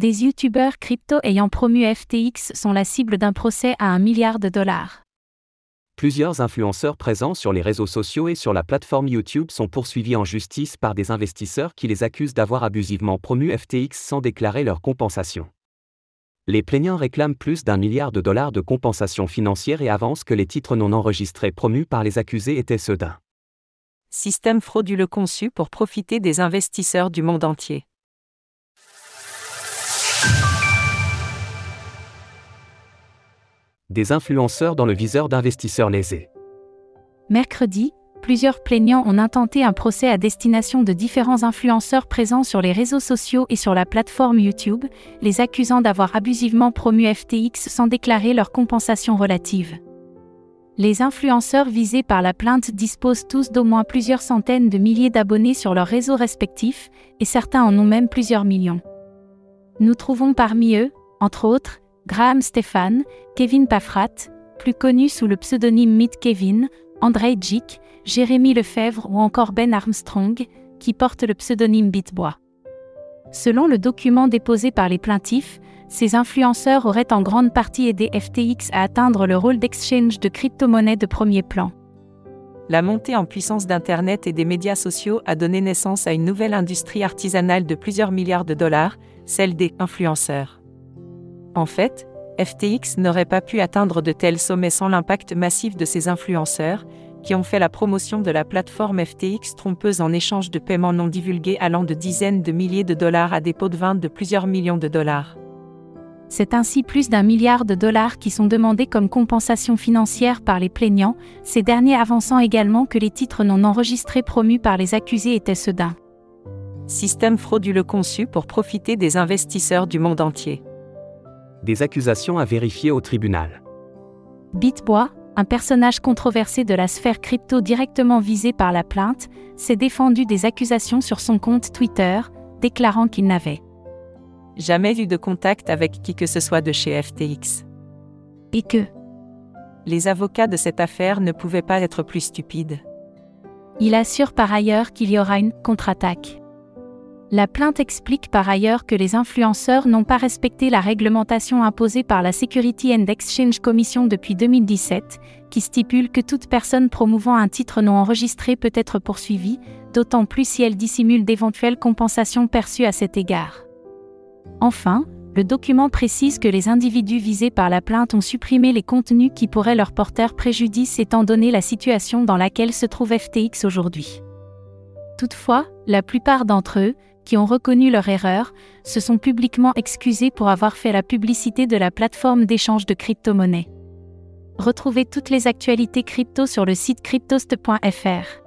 Des youtubeurs crypto ayant promu FTX sont la cible d'un procès à un milliard de dollars. Plusieurs influenceurs présents sur les réseaux sociaux et sur la plateforme YouTube sont poursuivis en justice par des investisseurs qui les accusent d'avoir abusivement promu FTX sans déclarer leur compensation. Les plaignants réclament plus d'un milliard de dollars de compensation financière et avancent que les titres non enregistrés promus par les accusés étaient ceux d'un système frauduleux conçu pour profiter des investisseurs du monde entier. Des influenceurs dans le viseur d'investisseurs lésés. Mercredi, plusieurs plaignants ont intenté un procès à destination de différents influenceurs présents sur les réseaux sociaux et sur la plateforme YouTube, les accusant d'avoir abusivement promu FTX sans déclarer leur compensation relative. Les influenceurs visés par la plainte disposent tous d'au moins plusieurs centaines de milliers d'abonnés sur leurs réseaux respectifs, et certains en ont même plusieurs millions. Nous trouvons parmi eux, entre autres, Graham Stephan, Kevin Paffrat, plus connu sous le pseudonyme Meet Kevin, André Djic, Jérémy Lefebvre ou encore Ben Armstrong, qui porte le pseudonyme Bitbois. Selon le document déposé par les plaintifs, ces influenceurs auraient en grande partie aidé FTX à atteindre le rôle d'exchange de crypto-monnaies de premier plan. La montée en puissance d'Internet et des médias sociaux a donné naissance à une nouvelle industrie artisanale de plusieurs milliards de dollars, celle des influenceurs. En fait, FTX n'aurait pas pu atteindre de tels sommets sans l'impact massif de ces influenceurs, qui ont fait la promotion de la plateforme FTX trompeuse en échange de paiements non divulgués allant de dizaines de milliers de dollars à des pots de vin de plusieurs millions de dollars. C'est ainsi plus d'un milliard de dollars qui sont demandés comme compensation financière par les plaignants, ces derniers avançant également que les titres non enregistrés promus par les accusés étaient ceux d'un système frauduleux conçu pour profiter des investisseurs du monde entier. Des accusations à vérifier au tribunal. Bitbois, un personnage controversé de la sphère crypto directement visé par la plainte, s'est défendu des accusations sur son compte Twitter, déclarant qu'il n'avait jamais eu de contact avec qui que ce soit de chez FTX. Et que les avocats de cette affaire ne pouvaient pas être plus stupides. Il assure par ailleurs qu'il y aura une contre-attaque. La plainte explique par ailleurs que les influenceurs n'ont pas respecté la réglementation imposée par la Security and Exchange Commission depuis 2017, qui stipule que toute personne promouvant un titre non enregistré peut être poursuivie, d'autant plus si elle dissimule d'éventuelles compensations perçues à cet égard. Enfin, le document précise que les individus visés par la plainte ont supprimé les contenus qui pourraient leur porter préjudice étant donné la situation dans laquelle se trouve FTX aujourd'hui. Toutefois, la plupart d'entre eux, qui ont reconnu leur erreur, se sont publiquement excusés pour avoir fait la publicité de la plateforme d'échange de crypto-monnaies. Retrouvez toutes les actualités crypto sur le site cryptost.fr.